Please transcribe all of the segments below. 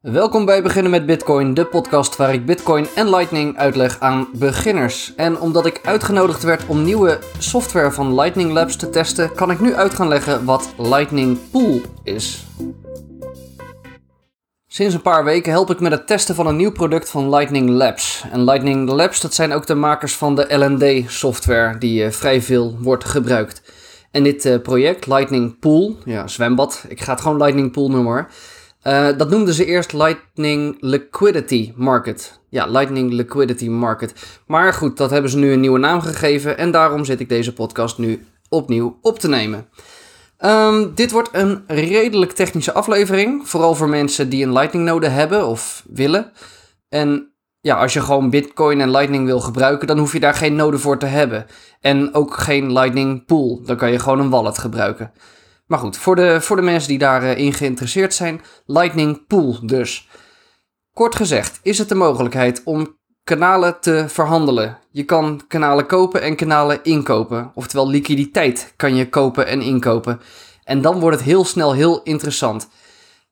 Welkom bij Beginnen met Bitcoin, de podcast waar ik Bitcoin en Lightning uitleg aan beginners. En omdat ik uitgenodigd werd om nieuwe software van Lightning Labs te testen, kan ik nu uit gaan leggen wat Lightning Pool is. Sinds een paar weken help ik met het testen van een nieuw product van Lightning Labs. En Lightning Labs, dat zijn ook de makers van de LND software die uh, vrij veel wordt gebruikt. En dit uh, project, Lightning Pool, ja, zwembad, ik ga het gewoon Lightning Pool noemen uh, dat noemden ze eerst Lightning Liquidity Market. Ja, Lightning Liquidity Market. Maar goed, dat hebben ze nu een nieuwe naam gegeven en daarom zit ik deze podcast nu opnieuw op te nemen. Um, dit wordt een redelijk technische aflevering, vooral voor mensen die een Lightning node hebben of willen. En ja, als je gewoon Bitcoin en Lightning wil gebruiken, dan hoef je daar geen node voor te hebben. En ook geen Lightning Pool, dan kan je gewoon een wallet gebruiken. Maar goed, voor de, voor de mensen die daarin geïnteresseerd zijn, Lightning Pool dus. Kort gezegd is het de mogelijkheid om kanalen te verhandelen. Je kan kanalen kopen en kanalen inkopen. Oftewel liquiditeit kan je kopen en inkopen. En dan wordt het heel snel heel interessant.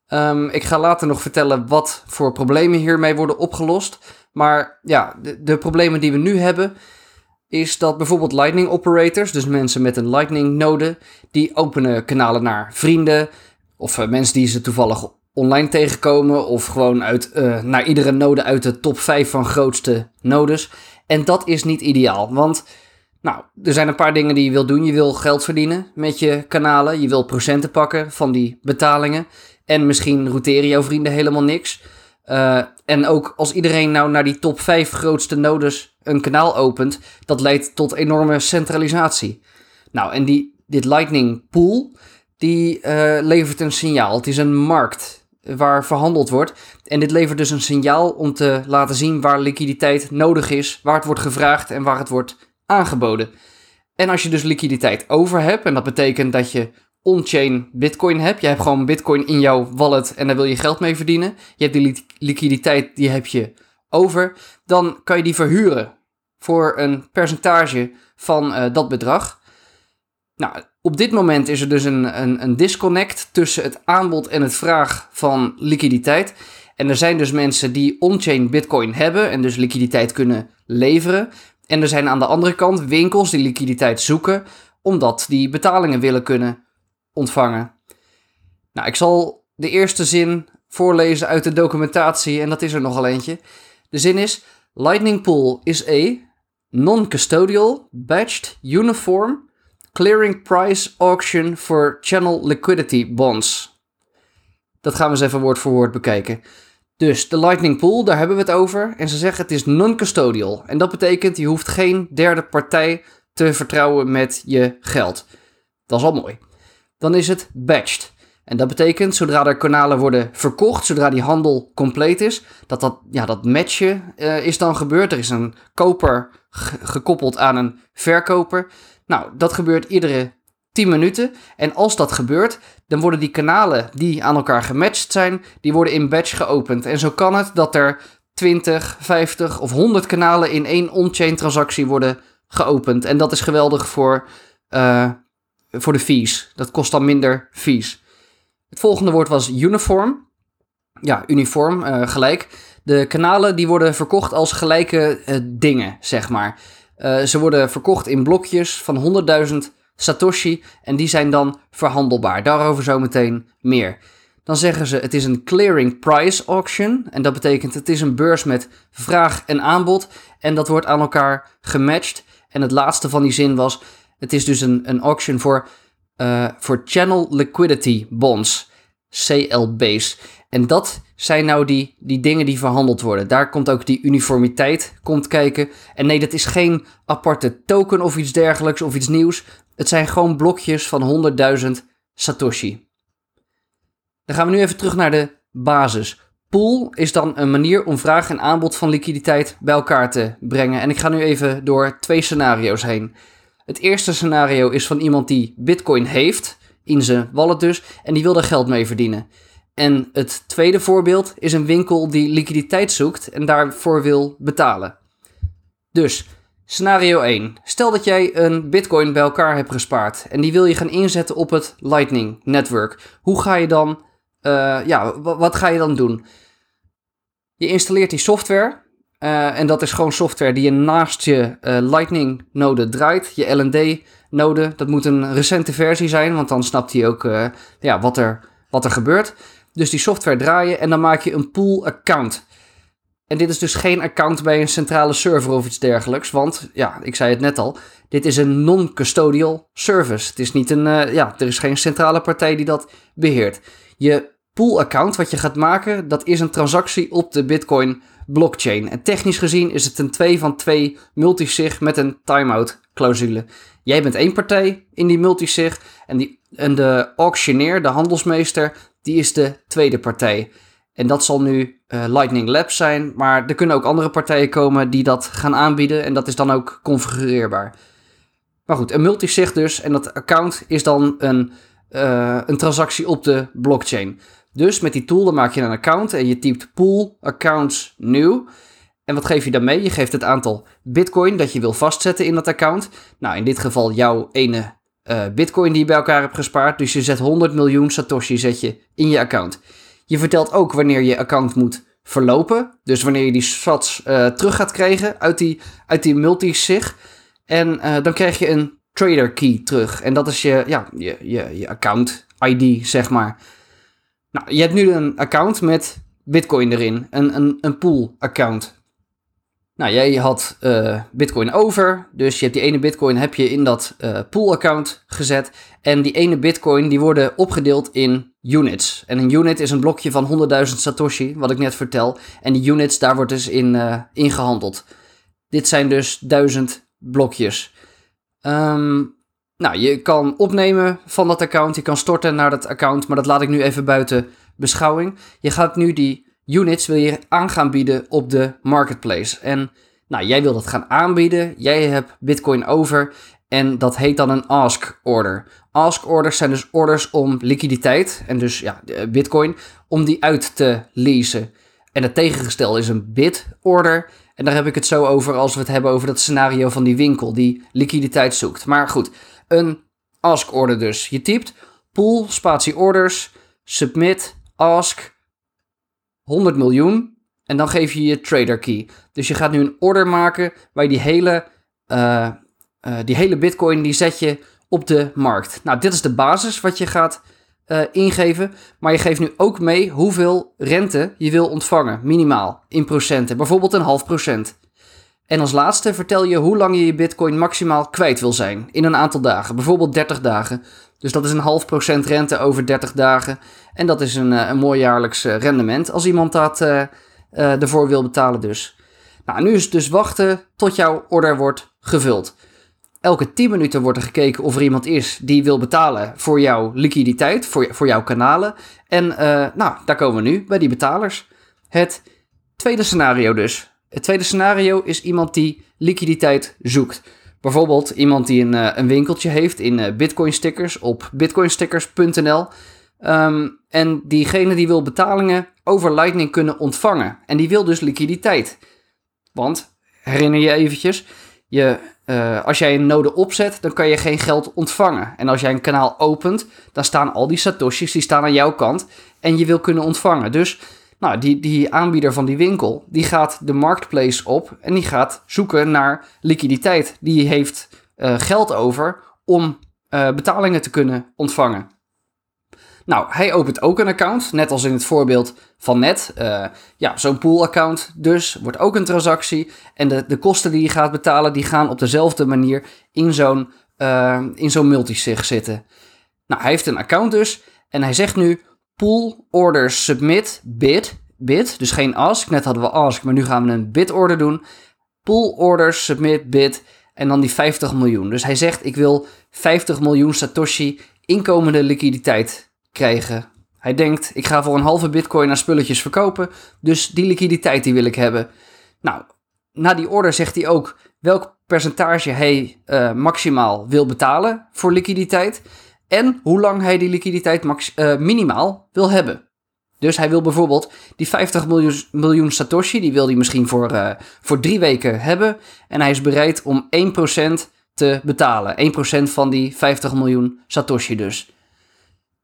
Um, ik ga later nog vertellen wat voor problemen hiermee worden opgelost. Maar ja, de, de problemen die we nu hebben, is dat bijvoorbeeld Lightning operators, dus mensen met een Lightning node, die openen kanalen naar vrienden of uh, mensen die ze toevallig online tegenkomen of gewoon uit, uh, naar iedere node uit de top 5 van grootste nodes. En dat is niet ideaal, want nou, er zijn een paar dingen die je wil doen. Je wil geld verdienen met je kanalen, je wil procenten pakken van die betalingen en misschien routeren jouw vrienden helemaal niks. Uh, en ook als iedereen nou naar die top 5 grootste nodes een kanaal opent, dat leidt tot enorme centralisatie. Nou, en die, dit Lightning Pool, die uh, levert een signaal. Het is een markt waar verhandeld wordt. En dit levert dus een signaal om te laten zien waar liquiditeit nodig is, waar het wordt gevraagd en waar het wordt aangeboden. En als je dus liquiditeit over hebt, en dat betekent dat je on-chain bitcoin hebt. Je hebt gewoon bitcoin in jouw wallet en daar wil je geld mee verdienen. Je hebt die liquiditeit, die heb je over. Dan kan je die verhuren voor een percentage van uh, dat bedrag. Nou, op dit moment is er dus een, een, een disconnect tussen het aanbod en het vraag van liquiditeit. En er zijn dus mensen die on-chain bitcoin hebben en dus liquiditeit kunnen leveren. En er zijn aan de andere kant winkels die liquiditeit zoeken omdat die betalingen willen kunnen ontvangen. Nou, ik zal de eerste zin voorlezen uit de documentatie en dat is er nogal eentje. De zin is: Lightning Pool is a non-custodial, batched, uniform, clearing price auction for channel liquidity bonds. Dat gaan we eens even woord voor woord bekijken. Dus de Lightning Pool, daar hebben we het over. En ze zeggen het is non-custodial. En dat betekent je hoeft geen derde partij te vertrouwen met je geld. Dat is al mooi dan is het batched. En dat betekent, zodra er kanalen worden verkocht, zodra die handel compleet is, dat dat, ja, dat matchen uh, is dan gebeurd. Er is een koper gekoppeld aan een verkoper. Nou, dat gebeurt iedere 10 minuten. En als dat gebeurt, dan worden die kanalen die aan elkaar gematcht zijn, die worden in batch geopend. En zo kan het dat er 20, 50 of 100 kanalen in één on-chain transactie worden geopend. En dat is geweldig voor uh, voor de fees. Dat kost dan minder fees. Het volgende woord was uniform. Ja, uniform, uh, gelijk. De kanalen die worden verkocht als gelijke uh, dingen, zeg maar. Uh, ze worden verkocht in blokjes van 100.000 Satoshi en die zijn dan verhandelbaar. Daarover zometeen meer. Dan zeggen ze het is een clearing price auction. En dat betekent het is een beurs met vraag en aanbod. En dat wordt aan elkaar gematcht. En het laatste van die zin was het is dus een, een auction voor, uh, voor Channel Liquidity Bonds, CLB's. En dat zijn nou die, die dingen die verhandeld worden. Daar komt ook die uniformiteit komt kijken. En nee, dat is geen aparte token of iets dergelijks of iets nieuws. Het zijn gewoon blokjes van 100.000 Satoshi. Dan gaan we nu even terug naar de basis. Pool is dan een manier om vraag en aanbod van liquiditeit bij elkaar te brengen. En ik ga nu even door twee scenario's heen. Het eerste scenario is van iemand die Bitcoin heeft, in zijn wallet dus, en die wil daar geld mee verdienen. En het tweede voorbeeld is een winkel die liquiditeit zoekt en daarvoor wil betalen. Dus, scenario 1. Stel dat jij een Bitcoin bij elkaar hebt gespaard en die wil je gaan inzetten op het Lightning Network. Hoe ga je dan, uh, ja, wat ga je dan doen? Je installeert die software. Eh, en dat is gewoon software die je naast je eh, Lightning-node draait. Je LND-node. Dat moet een recente versie zijn, want dan snapt hij ook eh, ja, wat, er, wat er gebeurt. Dus die software draaien en dan maak je een pool-account. En dit is dus geen account bij een centrale server of iets dergelijks. Want, ja, ik zei het net al, dit is een non-custodial service. Het is niet een, ja, er is geen centrale partij die dat beheert. Je pool-account wat je gaat maken, dat is een transactie op de Bitcoin blockchain. En technisch gezien is het een 2 van 2 multisig met een timeout clausule. Jij bent één partij in die multisig en, die, en de auctioneer, de handelsmeester, die is de tweede partij. En dat zal nu eh, Lightning Labs zijn, maar er kunnen ook andere partijen komen die dat gaan aanbieden en dat is dan ook configureerbaar. Maar goed, een multisig dus en dat account is dan een, eh, een transactie op de blockchain. Dus met die tool dan maak je een account en je typt pool accounts nieuw. En wat geef je dan mee? Je geeft het aantal bitcoin dat je wil vastzetten in dat account. Nou, in dit geval jouw ene eh, bitcoin die je bij elkaar hebt gespaard. Dus je zet 100 miljoen satoshi zet je in je account. Je vertelt ook wanneer je account moet verlopen. Dus wanneer je die sats eh, terug gaat krijgen uit die, uit die multisig. En eh, dan krijg je een trader key terug. En dat is je, ja, je, je, je account ID, zeg maar. Nou, je hebt nu een account met bitcoin erin. Een, een, een pool account. Nou, jij had eh, bitcoin over. Dus je hebt die ene bitcoin heb je in dat eh, pool account gezet. En die ene bitcoin die worden opgedeeld in units. En een unit is een blokje van 100.000 satoshi, wat ik net vertel. En die units, daar wordt dus in, in gehandeld. Dit zijn dus 1000 blokjes. Ehm, nou, je kan opnemen van dat account. Je kan storten naar dat account. Maar dat laat ik nu even buiten beschouwing. Je gaat nu die units wil je aan gaan bieden op de marketplace. En nou, jij wil dat gaan aanbieden. Jij hebt bitcoin over. En dat heet dan een ask order. Ask orders zijn dus orders om liquiditeit. En dus ja, bitcoin. Om die uit te leasen. En het tegengestelde is een bid order. En daar heb ik het zo over als we het hebben over dat scenario van die winkel die liquiditeit zoekt. Maar goed, een ask order dus. Je typt pool, spatie orders, submit, ask, 100 miljoen. En dan geef je je trader key. Dus je gaat nu een order maken waar je die hele, uh, uh, die hele bitcoin die zet je op de markt. Nou, dit is de basis wat je gaat uh, ingeven. Maar je geeft nu ook mee hoeveel rente je wil ontvangen, minimaal, in procenten. Bijvoorbeeld een half procent. En als laatste vertel je hoe lang je je bitcoin maximaal kwijt wil zijn in een aantal dagen. Bijvoorbeeld 30 dagen. Dus dat is een half procent rente over 30 dagen. En dat is een, een mooi jaarlijks rendement als iemand dat uh, ervoor wil betalen dus. Nou, nu is het dus wachten tot jouw order wordt gevuld. Elke 10 minuten wordt er gekeken of er iemand is die wil betalen voor jouw liquiditeit, voor, voor jouw kanalen. En nou, daar komen we nu bij die betalers. Het tweede scenario dus. Het tweede scenario is iemand die liquiditeit zoekt. Bijvoorbeeld iemand die een, uh, een winkeltje heeft in uh, bitcoin stickers op bitcoinstickers.nl. Um, en diegene die wil betalingen over Lightning kunnen ontvangen. En die wil dus liquiditeit. Want, herinner je eventjes, je, uh, als jij een node opzet, dan kan je geen geld ontvangen. En als jij een kanaal opent, dan staan al die satoshis, die staan aan jouw kant. En je wil kunnen ontvangen. Dus nou, die, die aanbieder van die winkel, die gaat de marketplace op en die gaat zoeken naar liquiditeit. Die heeft uh, geld over om uh, betalingen te kunnen ontvangen. Nou, hij opent ook een account, net als in het voorbeeld van net. Uh, ja, zo'n pool-account dus, wordt ook een transactie. En de, de kosten die je gaat betalen, die gaan op dezelfde manier in zo'n in zo'n multisig zitten. Nou, hij heeft een account dus. En hij zegt nu pool order submit bid. Bid, dus geen ask. Net hadden we ask, maar nu gaan we een bid order doen. Pool order submit bid. En dan die 50 miljoen. Dus hij zegt, ik wil 50 miljoen Satoshi inkomende liquiditeit krijgen. Hij denkt, ik ga voor een halve bitcoin aan spulletjes verkopen, dus die liquiditeit die wil ik hebben. Nou, na die order zegt hij ook welk percentage hij uh, maximaal wil betalen voor liquiditeit en hoe lang hij die liquiditeit uh, minimaal wil hebben. Dus hij wil bijvoorbeeld die 50 miljoen, miljoen Satoshi, die wil hij misschien voor, uh, voor drie weken hebben. En hij is bereid om 1% te betalen. 1% van die 50 miljoen Satoshi dus.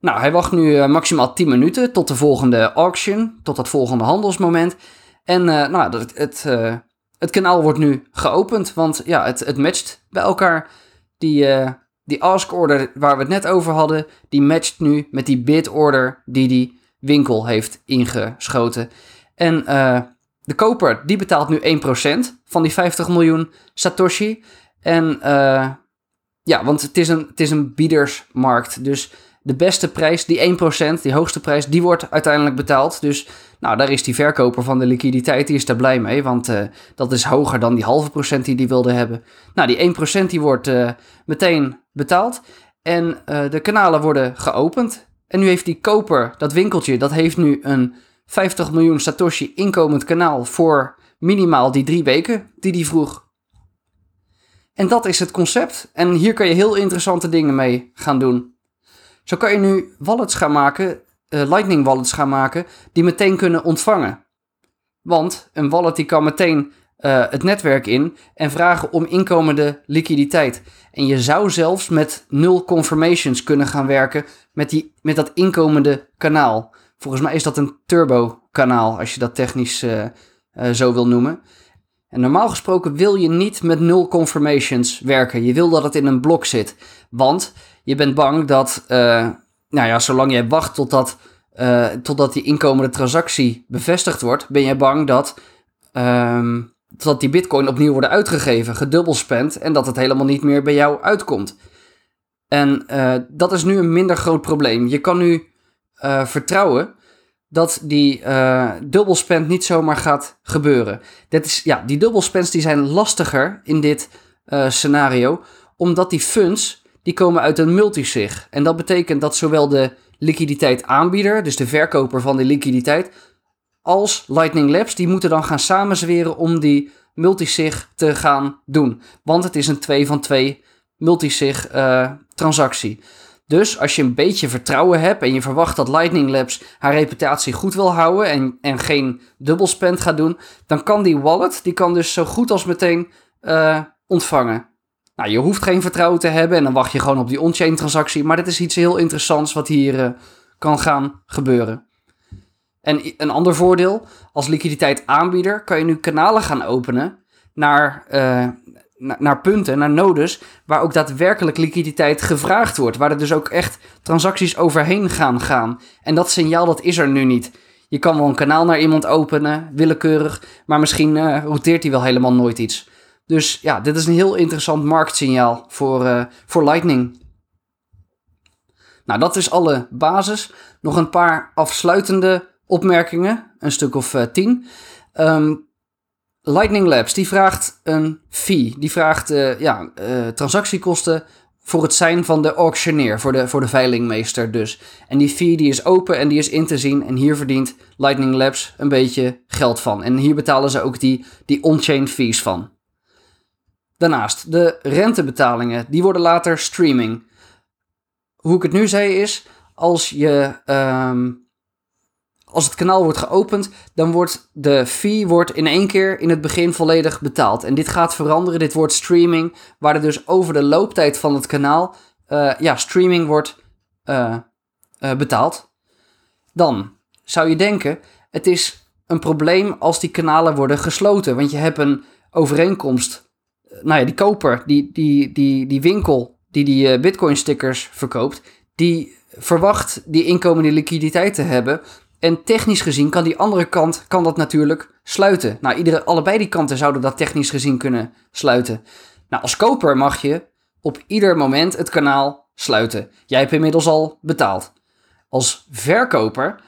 Nou, hij wacht nu uh, maximaal 10 minuten tot de volgende auction, tot dat volgende handelsmoment. En nou, het, het, het kanaal wordt nu geopend, want ja, het, het matcht bij elkaar. Die, die ask order waar we het net over hadden, die matcht nu met die bid order die die winkel heeft ingeschoten. En de koper die betaalt nu 1% van die 50 miljoen Satoshi. En uh, ja, want het is, een, het is een biedersmarkt. Dus de beste prijs, die 1%, die hoogste prijs, die wordt uiteindelijk betaald. Dus nou, daar is die verkoper van de liquiditeit, die is daar blij mee. Want uh, dat is hoger dan die halve procent die die wilde hebben. Nou, die 1% die wordt meteen betaald. En de kanalen worden geopend. En nu heeft die koper, dat winkeltje, dat heeft nu een 50 miljoen Satoshi inkomend kanaal voor minimaal die drie weken die die vroeg. En dat is het concept. En hier kan je heel interessante dingen mee gaan doen. Zo kan je nu wallets gaan maken, uh, Lightning wallets gaan maken, die meteen kunnen ontvangen. Want een wallet die kan meteen uh, het netwerk in en vragen om inkomende liquiditeit. En je zou zelfs met nul confirmations kunnen gaan werken met, die, met dat inkomende kanaal. Volgens mij is dat een turbo-kanaal, als je dat technisch uh, zo wil noemen. En normaal gesproken wil je niet met nul confirmations werken. Je wil dat het in een blok zit. Want je bent bang dat, nou ja, zolang jij wacht totdat, uh, totdat die inkomende transactie bevestigd wordt, ben je bang dat, uh, dat die bitcoin opnieuw wordt uitgegeven, gedubbelspend en dat het helemaal niet meer bij jou uitkomt. En dat is nu een minder groot probleem. Je kan nu uh, vertrouwen dat die uh, dubbelspend niet zomaar gaat gebeuren. Dat is, ja, die dubbelspends die zijn lastiger in dit scenario, omdat die funds die komen uit een multisig. En dat betekent dat zowel de liquiditeit aanbieder, dus de verkoper van die liquiditeit, als Lightning Labs, die moeten dan gaan samenzweren om die multisig te gaan doen. Want het is een 2 van 2 multisig transactie. Dus als je een beetje vertrouwen hebt en je verwacht dat Lightning Labs haar reputatie goed wil houden en, en geen dubbelspend gaat doen, dan kan die wallet, die kan dus zo goed als meteen uh, ontvangen. Nou, je hoeft geen vertrouwen te hebben en dan wacht je gewoon op die on-chain transactie, maar dit is iets heel interessants wat hier uh, kan gaan gebeuren. En een ander voordeel, als liquiditeit aanbieder kan je nu kanalen gaan openen naar, uh, naar punten, naar nodes, waar ook daadwerkelijk liquiditeit gevraagd wordt. Waar er dus ook echt transacties overheen gaan gaan. En dat signaal, dat is er nu niet. Je kan wel een kanaal naar iemand openen, willekeurig, maar misschien uh, roteert hij wel helemaal nooit iets. Dus ja, dit is een heel interessant marktsignaal voor, uh, voor Lightning. Nou, dat is alle basis. Nog een paar afsluitende opmerkingen, een stuk of uh, tien. Um, Lightning Labs die vraagt een fee. Die vraagt uh, ja, uh, transactiekosten voor het zijn van de auctioneer, voor de, voor de veilingmeester dus. En die fee die is open en die is in te zien. En hier verdient Lightning Labs een beetje geld van. En hier betalen ze ook die, die on-chain fees van. Daarnaast, de rentebetalingen, die worden later streaming. Hoe ik het nu zei is, als je um, als het kanaal wordt geopend, dan wordt de fee wordt in één keer in het begin volledig betaald. En dit gaat veranderen. Dit wordt streaming, waar er dus over de looptijd van het kanaal, uh, ja, streaming wordt uh, uh, betaald. Dan zou je denken, het is een probleem als die kanalen worden gesloten. Want je hebt een overeenkomst. Nou ja, die koper, die, die, die, die winkel die die bitcoin stickers verkoopt, die verwacht die inkomende liquiditeit te hebben en technisch gezien kan die andere kant kan dat natuurlijk sluiten. Nou, iedere, allebei die kanten zouden dat technisch gezien kunnen sluiten. Nou, als koper mag je op ieder moment het kanaal sluiten. Jij hebt inmiddels al betaald. Als verkoper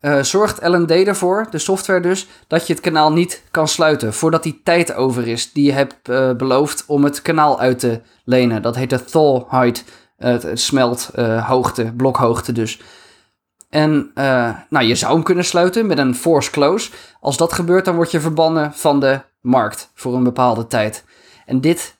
uh, zorgt LND ervoor, de software dus, dat je het kanaal niet kan sluiten voordat die tijd over is die je hebt uh, beloofd om het kanaal uit te lenen. Dat heet de thaw height, uh, het smelthoogte, blokhoogte dus. En uh, nou, je zou hem kunnen sluiten met een force close. Als dat gebeurt, dan word je verbannen van de markt voor een bepaalde tijd. En dit,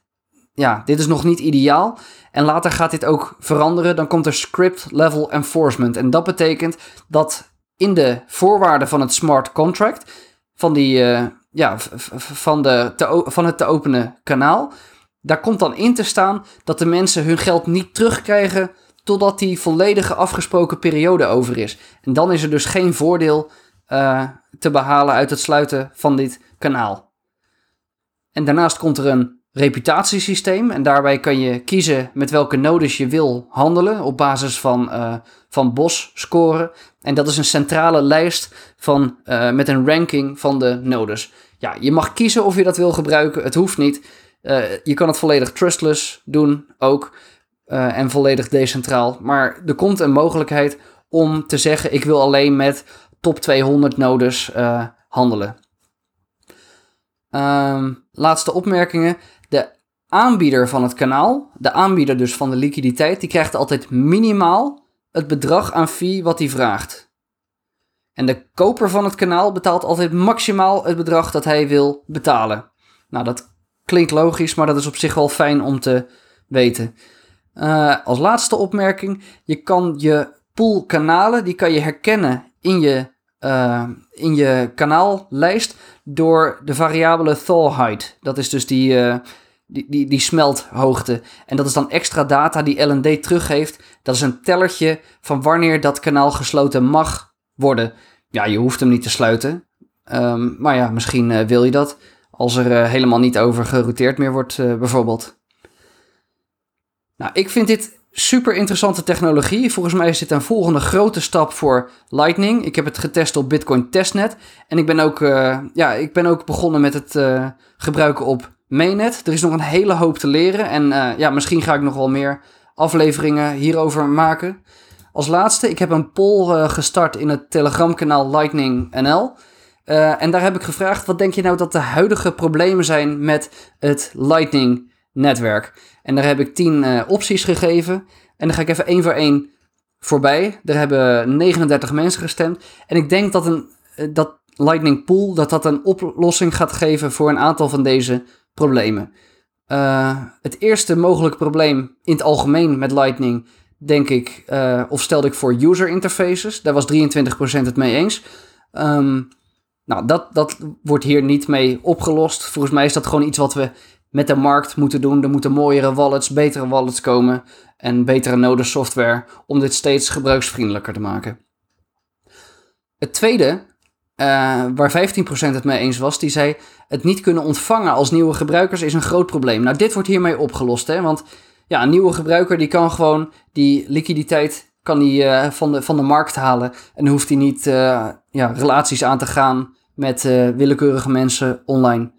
ja, dit is nog niet ideaal. En later gaat dit ook veranderen. Dan komt er script level enforcement. En dat betekent dat in de voorwaarden van het smart contract, van, die, uh, ja, van, de, van het te openen kanaal, daar komt dan in te staan dat de mensen hun geld niet terugkrijgen totdat die volledige afgesproken periode over is. En dan is er dus geen voordeel te behalen uit het sluiten van dit kanaal. En daarnaast komt er een reputatiesysteem. En daarbij kan je kiezen met welke nodes je wil handelen op basis van, uh, van BOS scoren. En dat is een centrale lijst van, uh, met een ranking van de nodes. Ja, je mag kiezen of je dat wil gebruiken. Het hoeft niet. Je kan het volledig trustless doen ook. En volledig decentraal. Maar er komt een mogelijkheid om te zeggen: ik wil alleen met top 200 nodes handelen. Um, laatste opmerkingen de aanbieder van het kanaal, de aanbieder dus van de liquiditeit, die krijgt altijd minimaal het bedrag aan fee wat hij vraagt. En de koper van het kanaal betaalt altijd maximaal het bedrag dat hij wil betalen. Nou, dat klinkt logisch, maar dat is op zich wel fijn om te weten. Uh, als laatste opmerking, je kan je pool kanalen, die kan je herkennen in je uh, in je kanaallijst door de variabele thaw height. Dat is dus die, uh, die, die, die smelthoogte. En dat is dan extra data die LND teruggeeft. Dat is een tellertje van wanneer dat kanaal gesloten mag worden. Ja, je hoeft hem niet te sluiten. Um, maar ja, misschien wil je dat. Als er helemaal niet over gerouteerd meer wordt, bijvoorbeeld. Nou, ik vind dit super interessante technologie. Volgens mij is dit een volgende grote stap voor Lightning. Ik heb het getest op Bitcoin Testnet. En ik ben ook, uh, ja, ik ben ook begonnen met het uh, gebruiken op Mainnet. Er is nog een hele hoop te leren. En uh, ja, misschien ga ik nog wel meer afleveringen hierover maken. Als laatste, ik heb een poll gestart in het Telegram-kanaal Lightning NL. en daar heb ik gevraagd: wat denk je nou dat de huidige problemen zijn met het Lightning netwerk. En daar heb ik 10 uh, eh, opties gegeven. En dan ga ik even één voor één voorbij. Er hebben 39 mensen gestemd. En ik denk dat, een, uh, dat Lightning Pool dat dat een oplossing gaat geven voor een aantal van deze problemen. Uh, het eerste mogelijke probleem in het algemeen met Lightning, denk ik, of stelde ik voor user interfaces. Daar was 23% het mee eens. Um, nou, dat, dat wordt hier niet mee opgelost. Volgens mij is dat gewoon iets wat we met de markt moeten doen. Er moeten mooiere wallets, betere wallets komen en betere node software om dit steeds gebruiksvriendelijker te maken. Het tweede, uh, waar 15% het mee eens was, die zei: het niet kunnen ontvangen als nieuwe gebruikers is een groot probleem. Nou, dit wordt hiermee opgelost, hè? want ja, een nieuwe gebruiker die kan gewoon die liquiditeit kan die, uh, van, de, van de markt halen en hoeft hij niet uh, ja, relaties aan te gaan met willekeurige mensen online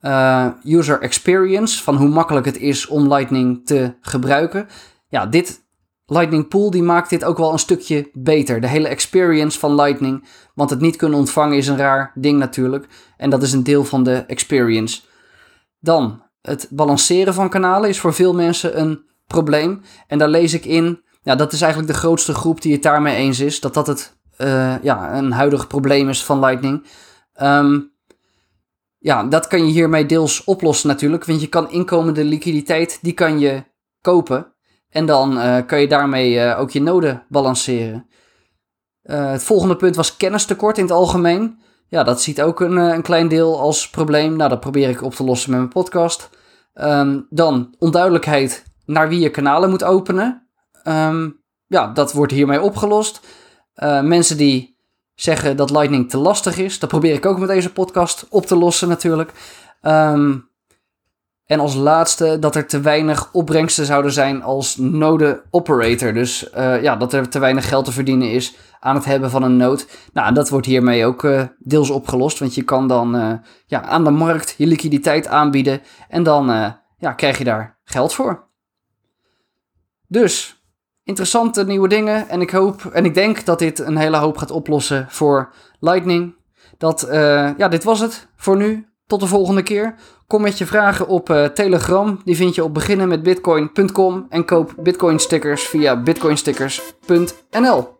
uh, user experience, van hoe makkelijk het is om Lightning te gebruiken. Ja, dit Lightning Pool die maakt dit ook wel een stukje beter. De hele experience van Lightning, want het niet kunnen ontvangen is een raar ding natuurlijk. En dat is een deel van de experience. Dan, het balanceren van kanalen is voor veel mensen een probleem. En daar lees ik in, ja, dat is eigenlijk de grootste groep die het daarmee eens is, dat dat het, uh, ja, een huidig probleem is van Lightning. Um, ja, dat kan je hiermee deels oplossen natuurlijk. Want je kan inkomende liquiditeit, die kan je kopen. En dan uh, kan je daarmee uh, ook je noden balanceren. Uh, het volgende punt was kennistekort in het algemeen. Ja, dat ziet ook een, een klein deel als probleem. Nou, dat probeer ik op te lossen met mijn podcast. Um, dan onduidelijkheid naar wie je kanalen moet openen. Um, ja, dat wordt hiermee opgelost. mensen die zeggen dat Lightning te lastig is. Dat probeer ik ook met deze podcast op te lossen natuurlijk. Um, en als laatste dat er te weinig opbrengsten zouden zijn als node operator. Dus uh, ja, dat er te weinig geld te verdienen is aan het hebben van een node. Nou, dat wordt hiermee ook uh, deels opgelost. Want je kan dan uh, ja, aan de markt je liquiditeit aanbieden. En dan ja, krijg je daar geld voor. Dus interessante nieuwe dingen. En ik hoop en ik denk dat dit een hele hoop gaat oplossen voor Lightning. Dat, uh, ja, dit was het voor nu. Tot de volgende keer. Kom met je vragen op uh, Telegram. Die vind je op beginnenmetbitcoin.com en koop Bitcoin stickers via bitcoinstickers.nl.